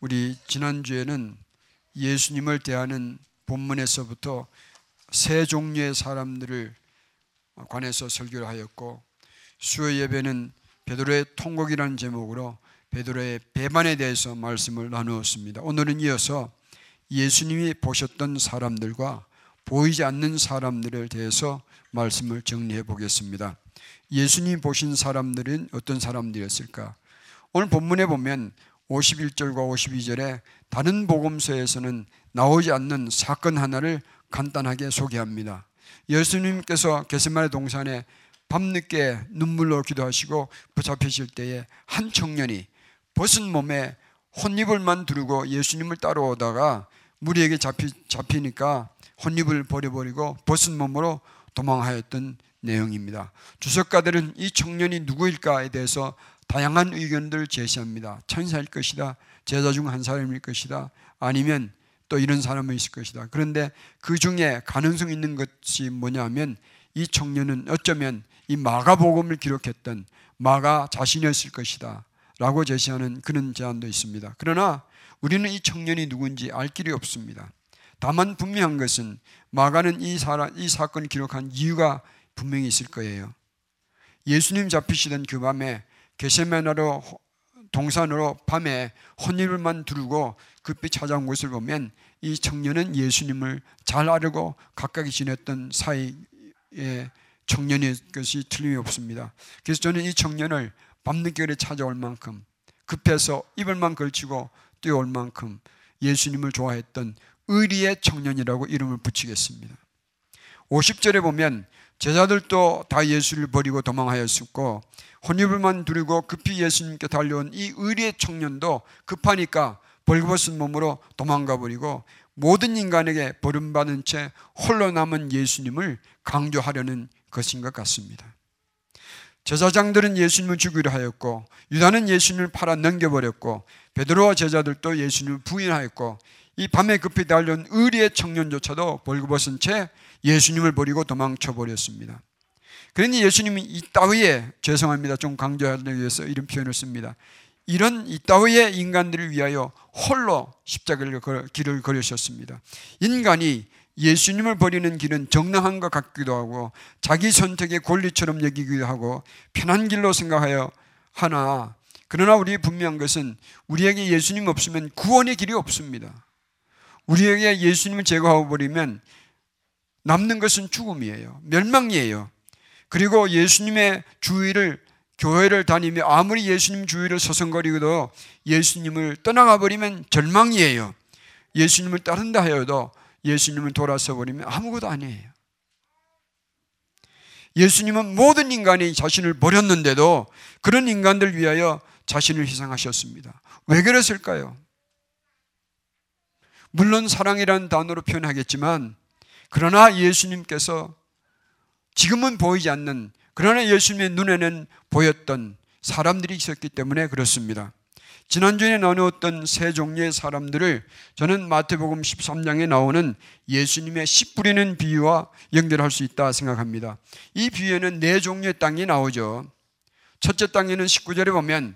우리 지난주에는 예수님을 대하는 본문에서부터 세 종류의 사람들을 관해서 설교를 하였고 수요 예배는 베드로의 통곡이라는 제목으로 베드로의 배반에 대해서 말씀을 나누었습니다. 오늘은 이어서 예수님이 보셨던 사람들과 보이지 않는 사람들에 대해서 말씀을 정리해 보겠습니다. 예수님 보신 사람들은 어떤 사람들이었을까? 오늘 본문에 보면 51절과 52절에 다른 복음서에서는 나오지 않는 사건 하나를 간단하게 소개합니다. 예수님께서 게세마네 동산에 밤늦게 눈물로 기도하시고 붙잡히실 때에 한 청년이 벗은 몸에 혼입을만 두르고 예수님을 따라오다가 무리에게 잡히, 잡히니까 혼입을 버려버리고 벗은 몸으로 도망하였던 내용입니다. 주석가들은 이 청년이 누구일까에 대해서 다양한 의견들을 제시합니다. 천사일 것이다. 제자 중 한 사람일 것이다. 아니면 또 이런 사람은 있을 것이다. 그런데 그 중에 가능성 있는 것이 뭐냐면 이 청년은 어쩌면 이 마가복음을 기록했던 마가 자신이었을 것이다. 라고 제시하는 그런 제안도 있습니다. 그러나 우리는 이 청년이 누군지 알 길이 없습니다. 다만 분명한 것은 마가는 이, 사람, 이 사건을 기록한 이유가 분명히 있을 거예요. 예수님 잡히시던 그 밤에 게세메나로 동산으로 밤에 혼입을만 두르고 급히 찾아온 것을 보면 이 청년은 예수님을 잘 알고 가까이 지냈던 사이의 청년의 것이 틀림이 없습니다. 그래서 저는 이 청년을 밤늦게 찾아올 만큼 급해서 이불만 걸치고 뛰어올 만큼 예수님을 좋아했던 의리의 청년이라고 이름을 붙이겠습니다. 50절에 보면 제자들도 다 예수를 버리고 도망하였었고 혼입을만 두르고 급히 예수님께 달려온 이 의리의 청년도 급하니까 벌거벗은 몸으로 도망가 버리고 모든 인간에게 버림받은 채 홀로 남은 예수님을 강조하려는 것인 것 같습니다. 제사장들은 예수님을 죽이려 하였고 유다는 예수님을 팔아 넘겨버렸고 베드로와 제자들도 예수님을 부인하였고 이 밤에 급히 달려온 의리의 청년조차도 벌거벗은 채 예수님을 버리고 도망쳐 버렸습니다. 그러니 예수님이 이 따위에 죄송합니다. 좀 강조하기 위해서 이런 표현을 씁니다. 이런 이 따위의 인간들을 위하여 홀로 십자가를 길을 걸으셨습니다. 인간이 예수님을 버리는 길은 정당한 것 같기도 하고 자기 선택의 권리처럼 여기기도 하고 편한 길로 생각하여 하나 그러나 우리 분명한 것은 우리에게 예수님 없으면 구원의 길이 없습니다. 우리에게 예수님을 제거하고 버리면 남는 것은 죽음이에요. 멸망이에요. 그리고 예수님의 주의를 교회를 다니며 아무리 예수님 주위를 서성거리고도 예수님을 떠나가 버리면 절망이에요. 예수님을 따른다 하여도 예수님을 돌아서 버리면 아무것도 아니에요. 예수님은 모든 인간이 자신을 버렸는데도 그런 인간들 위하여 자신을 희생하셨습니다. 왜 그랬을까요? 물론 사랑이라는 단어로 표현하겠지만 그러나 예수님께서 지금은 보이지 않는 그러나 예수님의 눈에는 보였던 사람들이 있었기 때문에 그렇습니다. 지난주에 나누었던 세 종류의 사람들을 저는 마태복음 13장에 나오는 예수님의 씨 뿌리는 비유와 연결할 수 있다 생각합니다. 이 비유에는 네 종류의 땅이 나오죠. 첫째 땅에는 19절에 보면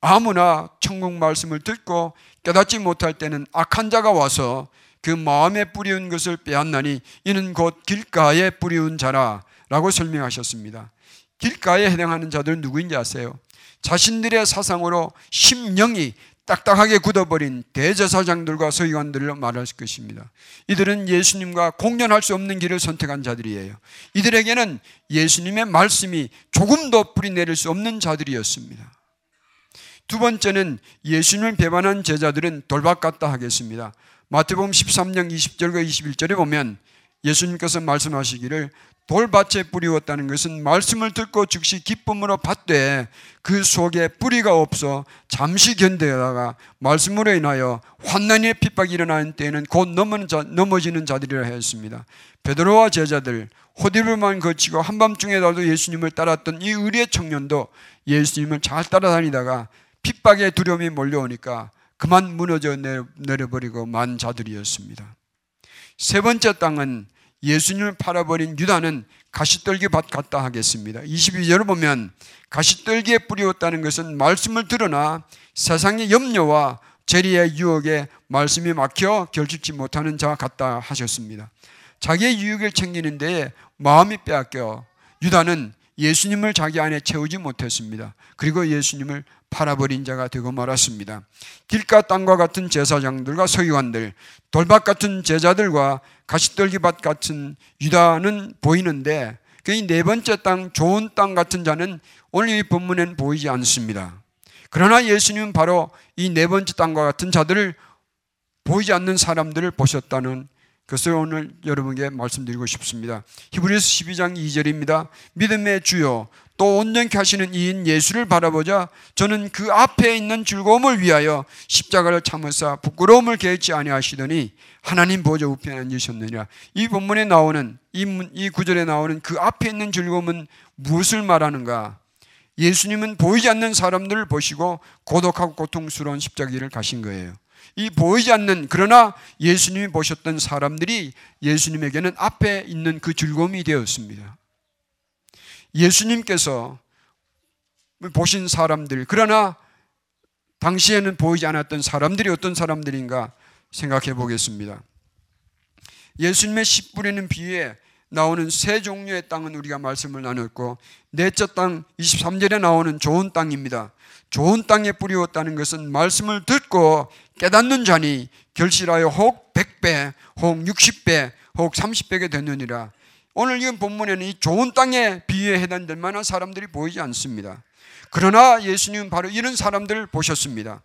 아무나 천국 말씀을 듣고 깨닫지 못할 때는 악한 자가 와서 그 마음에 뿌리운 것을 빼앗나니 이는 곧 길가에 뿌리운 자라 라고 설명하셨습니다. 길가에 해당하는 자들은 누구인지 아세요? 자신들의 사상으로 심령이 딱딱하게 굳어버린 대제사장들과 서기관들을 말할 것입니다. 이들은 예수님과 공존할 수 없는 길을 선택한 자들이에요. 이들에게는 예수님의 말씀이 조금도 뿌리내릴 수 없는 자들이었습니다. 두 번째는 예수님을 배반한 제자들은 돌박 같다 하겠습니다. 마태복음 13장 20절과 21절에 보면 예수님께서 말씀하시기를 돌밭에 뿌리웠다는 것은 말씀을 듣고 즉시 기쁨으로 받되 그 속에 뿌리가 없어 잠시 견뎌다가 말씀으로 인하여 환난의 핍박이 일어나는 때에는 곧 넘어지는 자들이라 하였습니다. 베드로와 제자들 호디불만 거치고 한밤중에라도 예수님을 따랐던 이 의리의 청년도 예수님을 잘 따라다니다가 핍박의 두려움이 몰려오니까 그만 무너져 내려버리고 만 자들이었습니다. 세 번째 땅은 예수님을 팔아버린 유다는 가시떨기 밭 같다 하겠습니다. 22절을 보면 가시떨기에 뿌리웠다는 것은 말씀을 들으나 세상의 염려와 재리의 유혹에 말씀이 막혀 결집지 못하는 자 같다 하셨습니다. 자기의 유익을 챙기는 데에 마음이 빼앗겨 유다는 예수님을 자기 안에 채우지 못했습니다. 그리고 예수님을 팔아버린 자가 되고 말았습니다. 길가 땅과 같은 제사장들과 서기관들, 돌밭 같은 제자들과 가시떨기밭 같은 유다는 보이는데 그네 번째 땅, 좋은 땅 같은 자는 오늘 이 본문엔 보이지 않습니다. 그러나 예수님은 바로 이 네 번째 땅과 같은 자들을 보이지 않는 사람들을 보셨다는 그것을 오늘 여러분에게 말씀드리고 싶습니다. 히브리서 12장 2절입니다. 믿음의 주요 또 온전케 하시는 이인 예수를 바라보자 저는 그 앞에 있는 즐거움을 위하여 십자가를 참으사 부끄러움을 개치 아니하시더니 하나님 보좌 우편에 앉으셨느니라. 이 본문에 나오는 이, 이 구절에 나오는 그 앞에 있는 즐거움은 무엇을 말하는가? 예수님은 보이지 않는 사람들을 보시고 고독하고 고통스러운 십자기를 가신 거예요. 이 보이지 않는 그러나 예수님이 보셨던 사람들이 예수님에게는 앞에 있는 그 즐거움이 되었습니다. 예수님께서 보신 사람들 그러나 당시에는 보이지 않았던 사람들이 어떤 사람들인가 생각해 보겠습니다. 예수님의 씨 뿌리는 비유에 나오는 세 종류의 땅은 우리가 말씀을 나눴고 넷째 땅 23절에 나오는 좋은 땅입니다. 좋은 땅에 뿌리었다는 것은 말씀을 듣고 깨닫는 자니 결실하여 혹 100배, 혹 60배, 혹 30배가 되느니라. 오늘 이 본문에는 이 좋은 땅에 비유에 해당될 만한 사람들이 보이지 않습니다. 그러나 예수님은 바로 이런 사람들을 보셨습니다.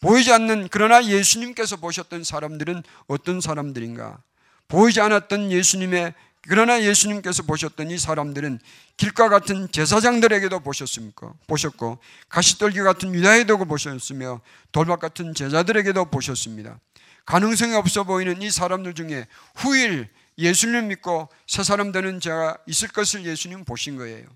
보이지 않는 그러나 예수님께서 보셨던 사람들은 어떤 사람들인가? 보이지 않았던 예수님의 그러나 예수님께서 보셨던 이 사람들은 길과 같은 제사장들에게도 보셨습니까? 보셨고 가시떨기 같은 유다에도 보셨으며 돌박 같은 제자들에게도 보셨습니다. 가능성이 없어 보이는 이 사람들 중에 후일 예수님 믿고 새 사람 되는 자가 있을 것을 예수님 보신 거예요.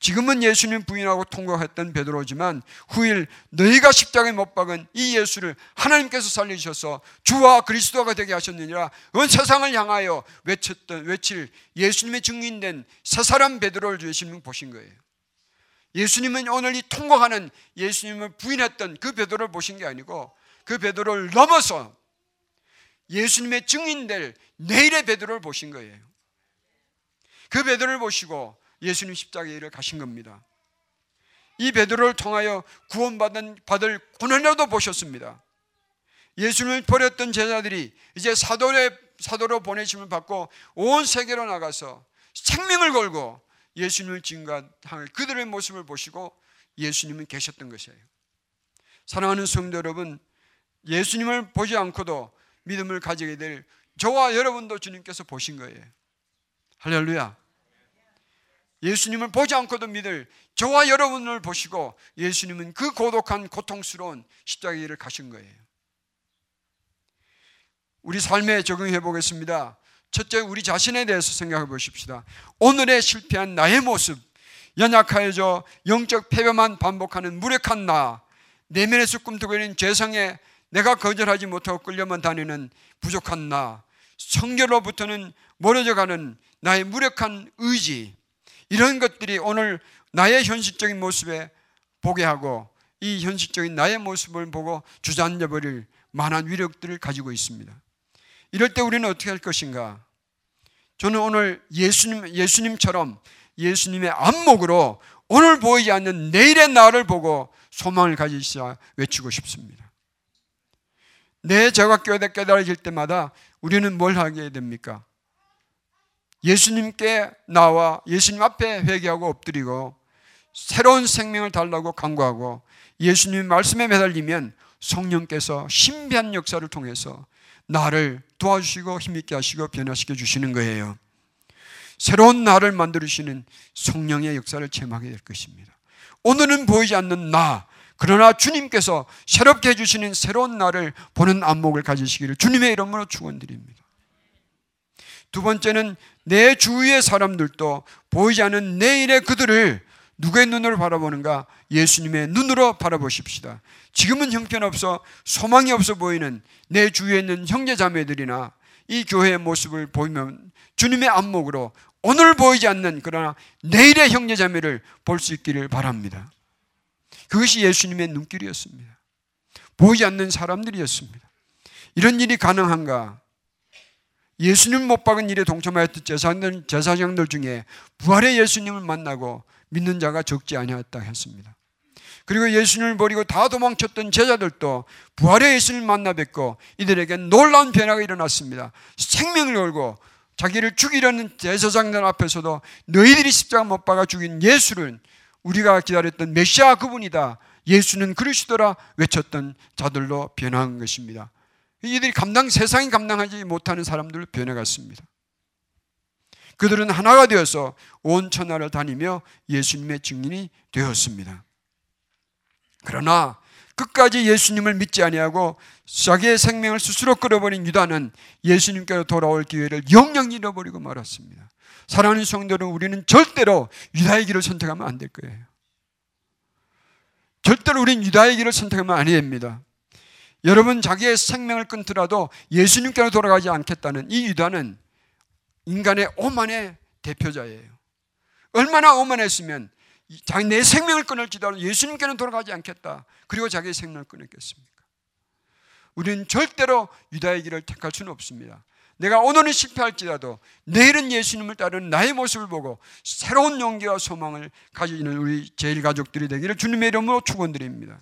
지금은 예수님 부인하고 통곡했던 베드로지만 후일 너희가 십자가에 못 박은 이 예수를 하나님께서 살리셔서 주와 그리스도가 되게 하셨느니라 온 세상을 향하여 외쳤던 외칠 예수님의 증인된 새 사람 베드로를 예수님 보신 거예요. 예수님은 오늘 이 통곡하는 예수님을 부인했던 그 베드로를 보신 게 아니고 그 베드로를 넘어서 예수님의 증인될 내일의 베드로를 보신 거예요. 그 베드로를 보시고 예수님 십자가에 일을 가신 겁니다. 이 베드로를 통하여 구원받은 받을 고난이라도 보셨습니다. 예수님을 버렸던 제자들이 이제 사도의 사도로 보내심을 받고 온 세계로 나가서 생명을 걸고 예수님을 증거할 그들의 모습을 보시고 예수님은 계셨던 것이에요. 사랑하는 성도 여러분, 예수님을 보지 않고도 믿음을 가지게 될 저와 여러분도 주님께서 보신 거예요. 할렐루야. 예수님을 보지 않고도 믿을 저와 여러분을 보시고 예수님은 그 고독한 고통스러운 십자가의 일을 가신 거예요. 우리 삶에 적용해 보겠습니다. 첫째, 우리 자신에 대해서 생각해 보십시다. 오늘의 실패한 나의 모습, 연약하여져 영적 패배만 반복하는 무력한 나, 내면에서 꿈틀거리는 죄성에 내가 거절하지 못하고 끌려만 다니는 부족한 나, 성결로부터는 멀어져 가는 나의 무력한 의지, 이런 것들이 오늘 나의 현실적인 모습에 보게 하고 이 현실적인 나의 모습을 보고 주저앉아 버릴 만한 위력들을 가지고 있습니다. 이럴 때 우리는 어떻게 할 것인가? 저는 오늘 예수님, 예수님처럼 예수님의 안목으로 오늘 보이지 않는 내일의 나를 보고 소망을 가지시자 외치고 싶습니다. 내 죄가 깨달아질 때마다 우리는 뭘 하게 됩니까? 예수님께 나와 예수님 앞에 회개하고 엎드리고 새로운 생명을 달라고 간구하고 예수님 말씀에 매달리면 성령께서 신비한 역사를 통해서 나를 도와주시고 힘있게 하시고 변화시켜 주시는 거예요. 새로운 나를 만들으시는 성령의 역사를 체험하게 될 것입니다. 오늘은 보이지 않는 나, 그러나 주님께서 새롭게 해주시는 새로운 나를 보는 안목을 가지시기를 주님의 이름으로 축원드립니다. 두 번째는 내 주위의 사람들도 보이지 않는 내일의 그들을 누구의 눈으로 바라보는가? 예수님의 눈으로 바라보십시다. 지금은 형편없어 소망이 없어 보이는 내 주위에 있는 형제 자매들이나 이 교회의 모습을 보면 주님의 안목으로 오늘 보이지 않는 그러나 내일의 형제 자매를 볼 수 있기를 바랍니다. 그것이 예수님의 눈길이었습니다. 보이지 않는 사람들이었습니다. 이런 일이 가능한가? 예수님 못 박은 일에 동참하였던 제사장들, 제사장들 중에 부활의 예수님을 만나고 믿는 자가 적지 아니었다 했습니다. 그리고 예수님을 버리고 다 도망쳤던 제자들도 부활의 예수님을 만나 뵙고 이들에게 놀라운 변화가 일어났습니다. 생명을 걸고 자기를 죽이려는 제사장들 앞에서도 너희들이 십자가 못 박아 죽인 예수를 우리가 기다렸던 메시아 그분이다. 예수는 그리스도라 외쳤던 자들로 변한 것입니다. 이들이 감당 세상이 감당하지 못하는 사람들로 변해갔습니다. 그들은 하나가 되어서 온 천하를 다니며 예수님의 증인이 되었습니다. 그러나 끝까지 예수님을 믿지 아니하고 자기의 생명을 스스로 끌어버린 유다는 예수님께로 돌아올 기회를 영영 잃어버리고 말았습니다. 사랑하는 성도는 우리는 절대로 유다의 길을 선택하면 안 될 거예요. 절대로 우리는 유다의 길을 선택하면 안 됩니다. 여러분 자기의 생명을 끊더라도 예수님께로 돌아가지 않겠다는 이 유다는 인간의 오만의 대표자예요. 얼마나 오만했으면 자기 내 생명을 끊을지도 예수님께는 돌아가지 않겠다. 그리고 자기의 생명을 끊었겠습니까? 우리는 절대로 유다의 길을 택할 수는 없습니다. 내가 오늘은 실패할지라도 내일은 예수님을 따르는 나의 모습을 보고 새로운 용기와 소망을 가지는 우리 제일 가족들이 되기를 주님의 이름으로 축원드립니다.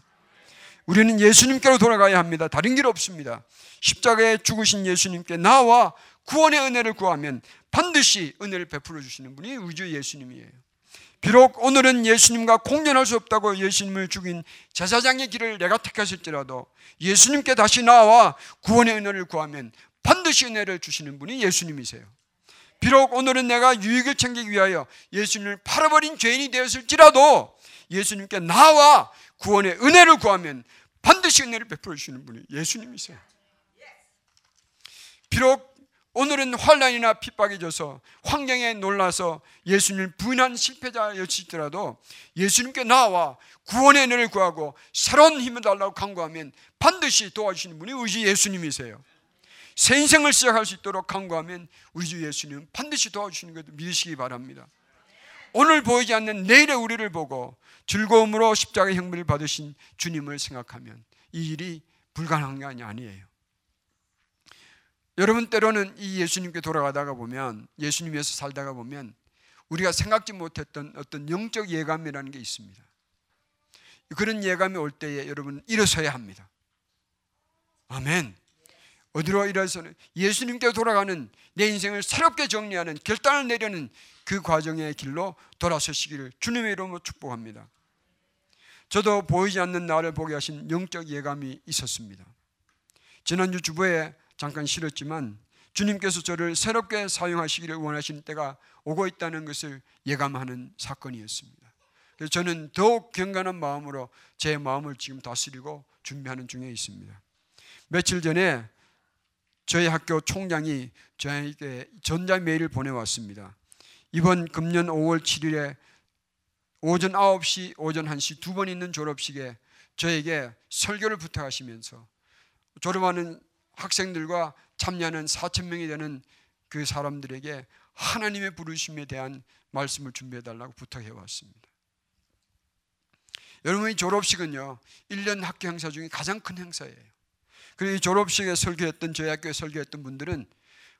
우리는 예수님께로 돌아가야 합니다. 다른 길 없습니다. 십자가에 죽으신 예수님께 나와 구원의 은혜를 구하면 반드시 은혜를 베풀어 주시는 분이 우주 예수님이에요. 비록 오늘은 예수님과 공존할 수 없다고 예수님을 죽인 제사장의 길을 내가 택했을지라도 예수님께 다시 나와 구원의 은혜를 구하면 반드시 은혜를 주시는 분이 예수님이세요. 비록 오늘은 내가 유익을 챙기기 위하여 예수님을 팔아버린 죄인이 되었을지라도 예수님께 나와 구원의 은혜를 구하면 반드시 은혜를 베풀어 주시는 분이 예수님이세요. 비록 오늘은 환란이나 핍박이 져서 환경에 놀라서 예수님을 부인한 실패자였을지라도 예수님께 나와 구원의 은혜를 구하고 새로운 힘을 달라고 간구하면 반드시 도와주시는 분이 우리 주 예수님이세요. 새 인생을 시작할 수 있도록 간구하면 우리 주 예수님 반드시 도와주시는 것을 믿으시기 바랍니다. 오늘 보이지 않는 내일의 우리를 보고 즐거움으로 십자가 형벌을 받으신 주님을 생각하면 이 일이 불가능한 게 아니에요. 여러분 때로는 이 예수님께 돌아가다가 보면 예수님 위해서 살다가 보면 우리가 생각지 못했던 어떤 영적 예감이라는 게 있습니다. 그런 예감이 올 때에 여러분 일어서야 합니다. 아멘. 어디로 일어서는 예수님께 돌아가는 내 인생을 새롭게 정리하는 결단을 내려는 그 과정의 길로 돌아서시기를 주님의 이름으로 축복합니다. 저도 보이지 않는 나를 보게 하신 영적 예감이 있었습니다. 지난주 주보에 잠깐 실었지만 주님께서 저를 새롭게 사용하시기를 원하시는 때가 오고 있다는 것을 예감하는 사건이었습니다. 그래서 저는 더욱 경건한 마음으로 제 마음을 지금 다스리고 준비하는 중에 있습니다. 며칠 전에 저희 학교 총장이 저에게 전자 메일을 보내왔습니다. 이번 금년 5월 7일에 오전 9시, 오전 1시 두 번 있는 졸업식에 저에게 설교를 부탁하시면서 졸업하는 학생들과 참여하는 4천 명이 되는 그 사람들에게 하나님의 부르심에 대한 말씀을 준비해 달라고 부탁해 왔습니다. 여러분의 졸업식은요, 1년 학교 행사 중에 가장 큰 행사예요. 그리고 이 졸업식에 설교했던 저희 학교에 설교했던 분들은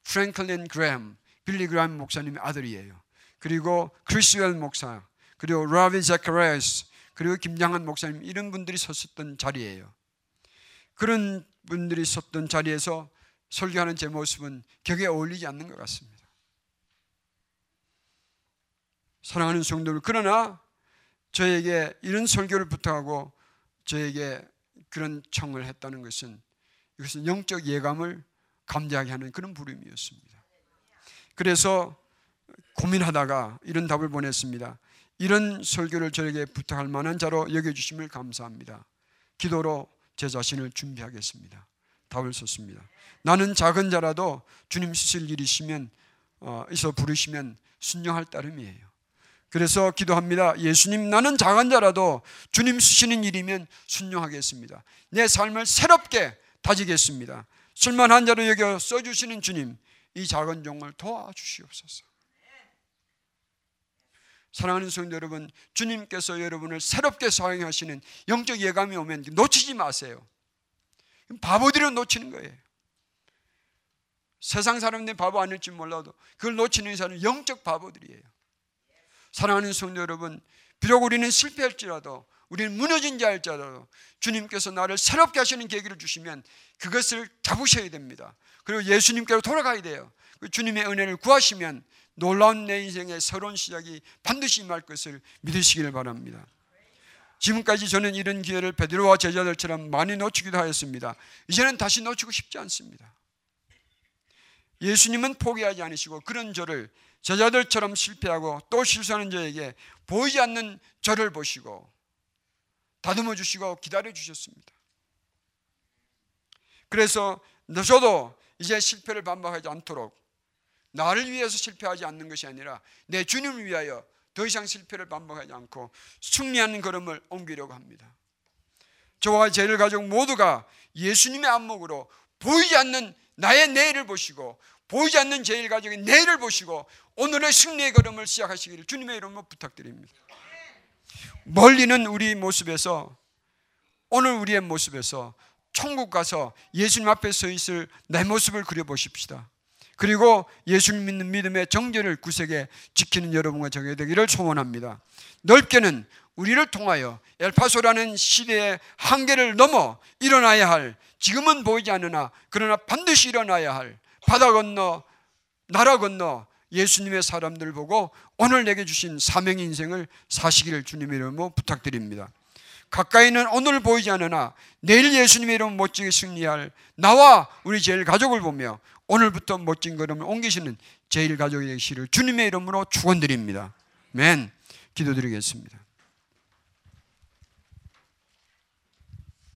프랭클린 그램, 빌리 그램 목사님의 아들이에요. 그리고 크리스웰 목사, 그리고 라비 자카레스, 그리고 김장한 목사님 이런 분들이 섰었던 자리예요. 그런 분들이 섰던 자리에서 설교하는 제 모습은 격에 어울리지 않는 것 같습니다. 사랑하는 성도들, 그러나 저에게 이런 설교를 부탁하고 저에게 그런 청을 했다는 것은 이것은 영적 예감을 감지하게 하는 그런 부름이었습니다. 그래서 고민하다가 이런 답을 보냈습니다. 이런 설교를 저에게 부탁할 만한 자로 여겨주심을 감사합니다. 기도로 제 자신을 준비하겠습니다. 답을 썼습니다. 나는 작은 자라도 주님 쓰실 일이시면 어, 있어 부르시면 순종할 따름이에요. 그래서 기도합니다. 예수님 나는 작은 자라도 주님 쓰시는 일이면 순종하겠습니다. 내 삶을 새롭게 다지겠습니다. 술만 한 자로 여겨 써주시는 주님, 이 작은 종을 도와주시옵소서. 사랑하는 성도 여러분, 주님께서 여러분을 새롭게 사용하시는 영적 예감이 오면 놓치지 마세요. 바보들을 놓치는 거예요. 세상 사람들이 바보 아닐지 몰라도 그걸 놓치는 사람은 영적 바보들이에요. 사랑하는 성도 여러분, 비록 우리는 실패할지라도 우리는 무너진 자일지라도 주님께서 나를 새롭게 하시는 계기를 주시면 그것을 잡으셔야 됩니다. 그리고 예수님께로 돌아가야 돼요. 그 주님의 은혜를 구하시면 놀라운 내 인생의 새로운 시작이 반드시 임할 것을 믿으시기를 바랍니다. 지금까지 저는 이런 기회를 베드로와 제자들처럼 많이 놓치기도 하였습니다. 이제는 다시 놓치고 싶지 않습니다. 예수님은 포기하지 않으시고 그런 저를 제자들처럼 실패하고 또 실수하는 저에게 보이지 않는 저를 보시고 다듬어 주시고 기다려 주셨습니다. 그래서 저도 이제 실패를 반복하지 않도록 나를 위해서 실패하지 않는 것이 아니라 내 주님을 위하여 더 이상 실패를 반복하지 않고 승리하는 걸음을 옮기려고 합니다. 저와 제일 가족 모두가 예수님의 안목으로 보이지 않는 나의 내일을 보시고 보이지 않는 제일 가족의 내일을 보시고 오늘의 승리의 걸음을 시작하시기를 주님의 이름으로 부탁드립니다. 멀리는 우리 모습에서 오늘 우리의 모습에서 천국 가서 예수님 앞에 서 있을 내 모습을 그려보십시다. 그리고 예수님 믿는 믿음의 정죄를 구색에 지키는 여러분과 정해 되기를 소원합니다. 넓게는 우리를 통하여 엘파소라는 시대의 한계를 넘어 일어나야 할 지금은 보이지 않으나 그러나 반드시 일어나야 할 바다 건너 나라 건너 예수님의 사람들 보고 오늘 내게 주신 사명 인생을 사시기를 주님의 이름으로 부탁드립니다. 가까이는 오늘 보이지 않으나 내일 예수님의 이름 멋지게 승리할 나와 우리 제일 가족을 보며 오늘부터 멋진 걸음을 옮기시는 제일 가족의 되시를 주님의 이름으로 축원드립니다. 맨 기도드리겠습니다.